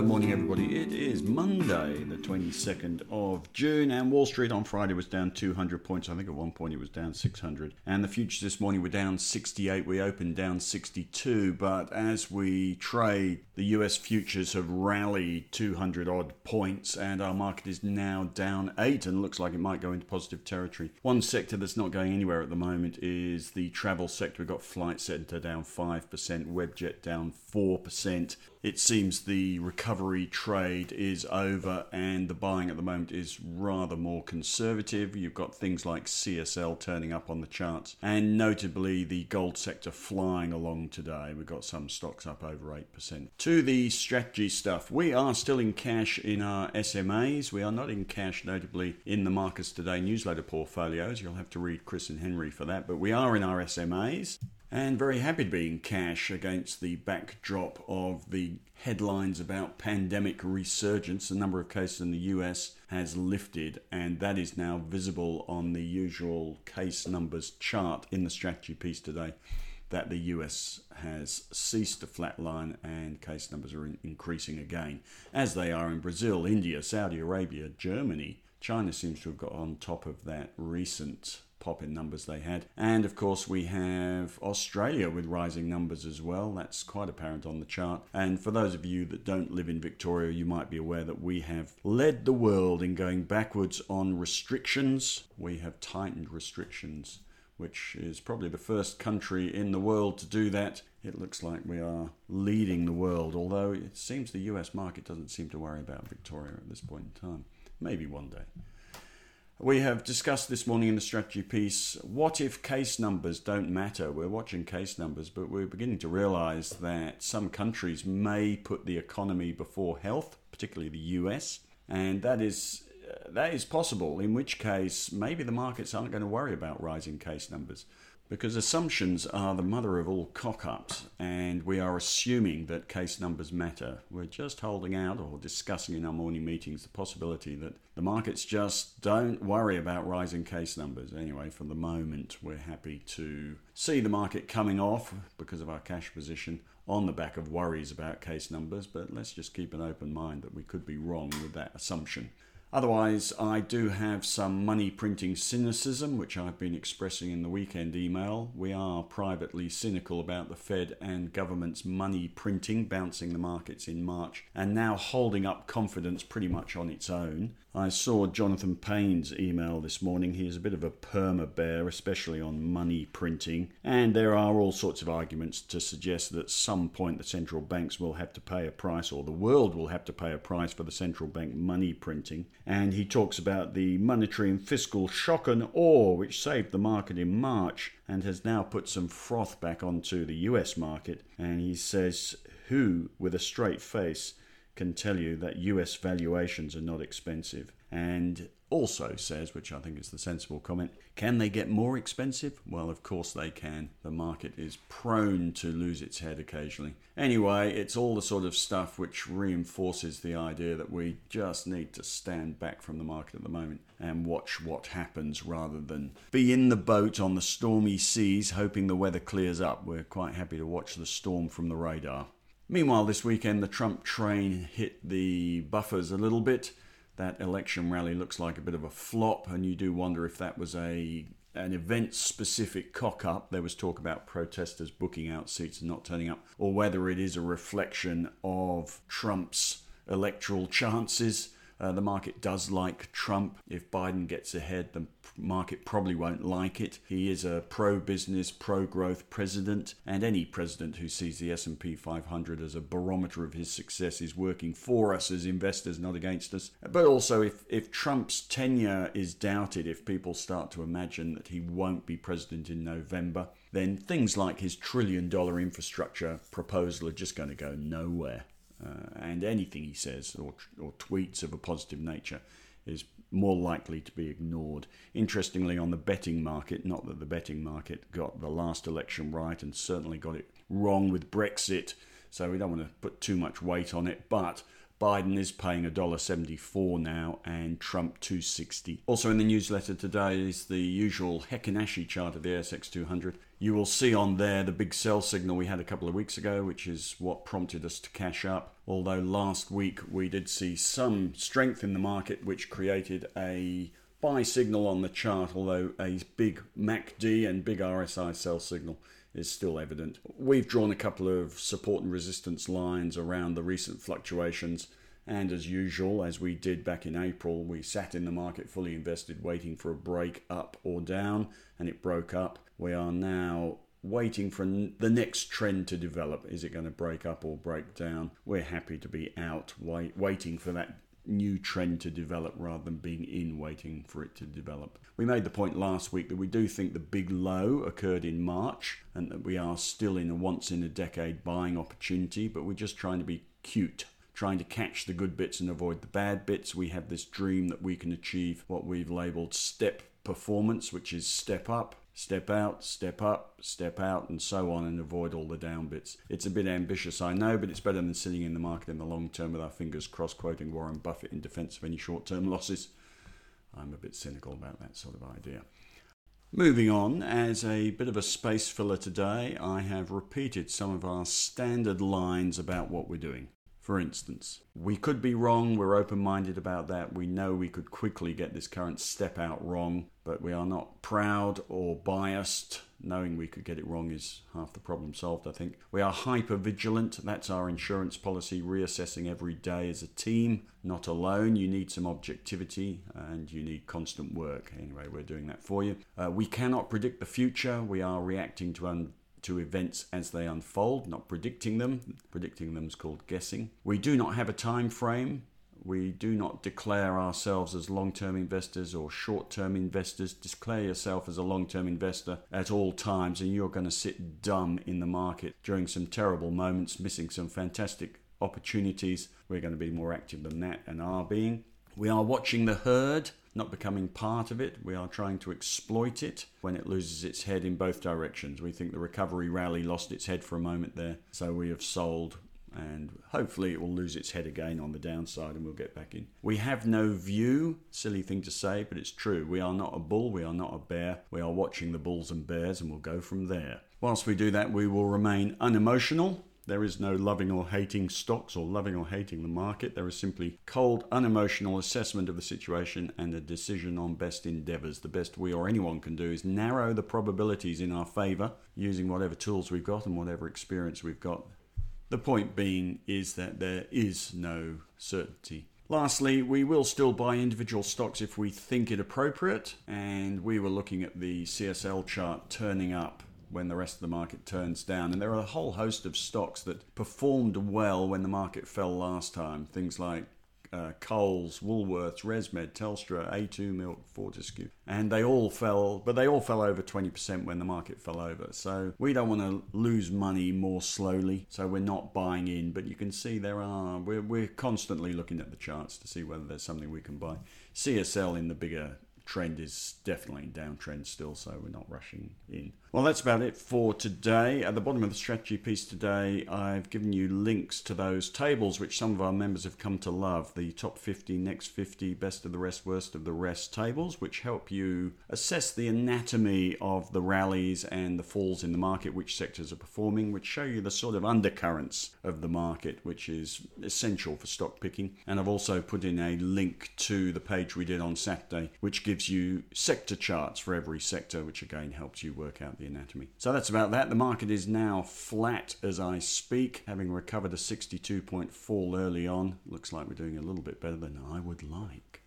Good morning, everybody. It is Monday, the 22nd of June, and Wall Street on Friday was down 200 points. I think at one point it was down 600. And the futures this morning were down 68. We opened down 62, but as we trade, the US futures have rallied 200 odd points, and our market is now down 8 and looks like it might go into positive territory. One sector that's not going anywhere at the moment is the travel sector. We've got Flight Centre down 5%, Webjet down 4%. It seems the recovery trade is over and the buying at the moment is rather more conservative. You've got things like CSL turning up on the charts and notably the gold sector flying along today. We've got some stocks up over 8%. To the strategy stuff, we are still in cash in our SMAs. We are not in cash, notably in the Marcus Today newsletter portfolios. You'll have to read Chris and Henry for that, but we are in our SMAs and very happy to be in cash against the backdrop of the headlines about pandemic resurgence. The number of cases in the US has lifted, and that is now visible on the usual case numbers chart in the strategy piece today. That the US has ceased to flatline and case numbers are increasing again, as they are in Brazil, India, Saudi Arabia, Germany. China seems to have got on top of that recent pop in numbers they had. And of course, we have Australia with rising numbers as well. That's quite apparent on the chart. And for those of you that don't live in Victoria, you might be aware that we have led the world in going backwards on restrictions. We have tightened restrictions. Which is probably the first country in the world to do that. It looks like we are leading the world, although it seems the US market doesn't seem to worry about Victoria at this point in time. Maybe one day. We have discussed this morning in the strategy piece what if case numbers don't matter? We're watching case numbers, but we're beginning to realize that some countries may put the economy before health, particularly the US, and that is uh, that is possible, in which case maybe the markets aren't going to worry about rising case numbers because assumptions are the mother of all cock ups, and we are assuming that case numbers matter. We're just holding out or discussing in our morning meetings the possibility that the markets just don't worry about rising case numbers. Anyway, for the moment, we're happy to see the market coming off because of our cash position on the back of worries about case numbers, but let's just keep an open mind that we could be wrong with that assumption. Otherwise, I do have some money printing cynicism, which I've been expressing in the weekend email. We are privately cynical about the Fed and government's money printing, bouncing the markets in March, and now holding up confidence pretty much on its own. I saw Jonathan Pain's email this morning. He is a bit of a perma bear, especially on money printing, and there are all sorts of arguments to suggest that at some point the central banks will have to pay a price, or the world will have to pay a price for the central bank money printing. And he talks about the monetary and fiscal shock and awe which saved the market in March and has now put some froth back onto the US market. And he says, Who, with a straight face, can tell you that US valuations are not expensive. And also says, which I think is the sensible comment, can they get more expensive? Well, of course they can. The market is prone to lose its head occasionally. Anyway, it's all the sort of stuff which reinforces the idea that we just need to stand back from the market at the moment and watch what happens rather than be in the boat on the stormy seas hoping the weather clears up. We're quite happy to watch the storm from the radar. Meanwhile, this weekend, the Trump train hit the buffers a little bit. That election rally looks like a bit of a flop, and you do wonder if that was a an event specific cock up. There was talk about protesters booking out seats and not turning up, or whether it is a reflection of Trump's electoral chances. Uh, the market does like Trump. If Biden gets ahead, the market probably won't like it. He is a pro-business, pro-growth president, and any president who sees the S&P 500 as a barometer of his success is working for us as investors, not against us. But also, if if Trump's tenure is doubted, if people start to imagine that he won't be president in November, then things like his trillion-dollar infrastructure proposal are just going to go nowhere uh, and anything he says or, or tweets of a positive nature is more likely to be ignored. Interestingly, on the betting market, not that the betting market got the last election right and certainly got it wrong with Brexit, so we don't want to put too much weight on it, but Biden is paying $1.74 now and Trump 260. Also in the newsletter today is the usual Heikin-Ashi chart of the ASX 200. You will see on there the big sell signal we had a couple of weeks ago, which is what prompted us to cash up. Although last week we did see some strength in the market, which created a buy signal on the chart, although a big MACD and big RSI sell signal is still evident. We've drawn a couple of support and resistance lines around the recent fluctuations. And as usual, as we did back in April, we sat in the market fully invested, waiting for a break up or down, and it broke up. We are now waiting for the next trend to develop. Is it going to break up or break down? We're happy to be out, wait, waiting for that new trend to develop rather than being in waiting for it to develop. We made the point last week that we do think the big low occurred in March and that we are still in a once in a decade buying opportunity, but we're just trying to be cute. Trying to catch the good bits and avoid the bad bits. We have this dream that we can achieve what we've labeled step performance, which is step up, step out, step up, step out, and so on, and avoid all the down bits. It's a bit ambitious, I know, but it's better than sitting in the market in the long term with our fingers crossed, quoting Warren Buffett in defense of any short term losses. I'm a bit cynical about that sort of idea. Moving on, as a bit of a space filler today, I have repeated some of our standard lines about what we're doing. For instance, we could be wrong, we're open minded about that. We know we could quickly get this current step out wrong, but we are not proud or biased. Knowing we could get it wrong is half the problem solved, I think. We are hyper vigilant. That's our insurance policy, reassessing every day as a team, not alone. You need some objectivity and you need constant work. Anyway, we're doing that for you. Uh, we cannot predict the future. We are reacting to un- to events as they unfold, not predicting them. Predicting them is called guessing. We do not have a time frame. We do not declare ourselves as long term investors or short term investors. Declare yourself as a long term investor at all times, and you're going to sit dumb in the market during some terrible moments, missing some fantastic opportunities. We're going to be more active than that and are being. We are watching the herd not becoming part of it. We are trying to exploit it when it loses its head in both directions. We think the recovery rally lost its head for a moment there, so we have sold and hopefully it will lose its head again on the downside and we'll get back in. We have no view, silly thing to say, but it's true. We are not a bull, we are not a bear. We are watching the bulls and bears and we'll go from there. Whilst we do that, we will remain unemotional there is no loving or hating stocks or loving or hating the market. There is simply cold, unemotional assessment of the situation and a decision on best endeavours. The best we or anyone can do is narrow the probabilities in our favour using whatever tools we've got and whatever experience we've got. The point being is that there is no certainty. Lastly, we will still buy individual stocks if we think it appropriate, and we were looking at the CSL chart turning up when the rest of the market turns down. And there are a whole host of stocks that performed well when the market fell last time. Things like uh, Coles, Woolworths, ResMed, Telstra, A2 Milk, Fortescue, and they all fell, but they all fell over 20% when the market fell over. So we don't want to lose money more slowly, so we're not buying in. But you can see there are, we're, we're constantly looking at the charts to see whether there's something we can buy. CSL in the bigger trend is definitely downtrend still, so we're not rushing in. Well, that's about it for today. At the bottom of the strategy piece today, I've given you links to those tables which some of our members have come to love the top 50, next 50, best of the rest, worst of the rest tables, which help you assess the anatomy of the rallies and the falls in the market, which sectors are performing, which show you the sort of undercurrents of the market, which is essential for stock picking. And I've also put in a link to the page we did on Saturday, which gives you sector charts for every sector, which again helps you work out the anatomy. So that's about that. The market is now flat as I speak, having recovered a 62 point fall early on. Looks like we're doing a little bit better than I would like.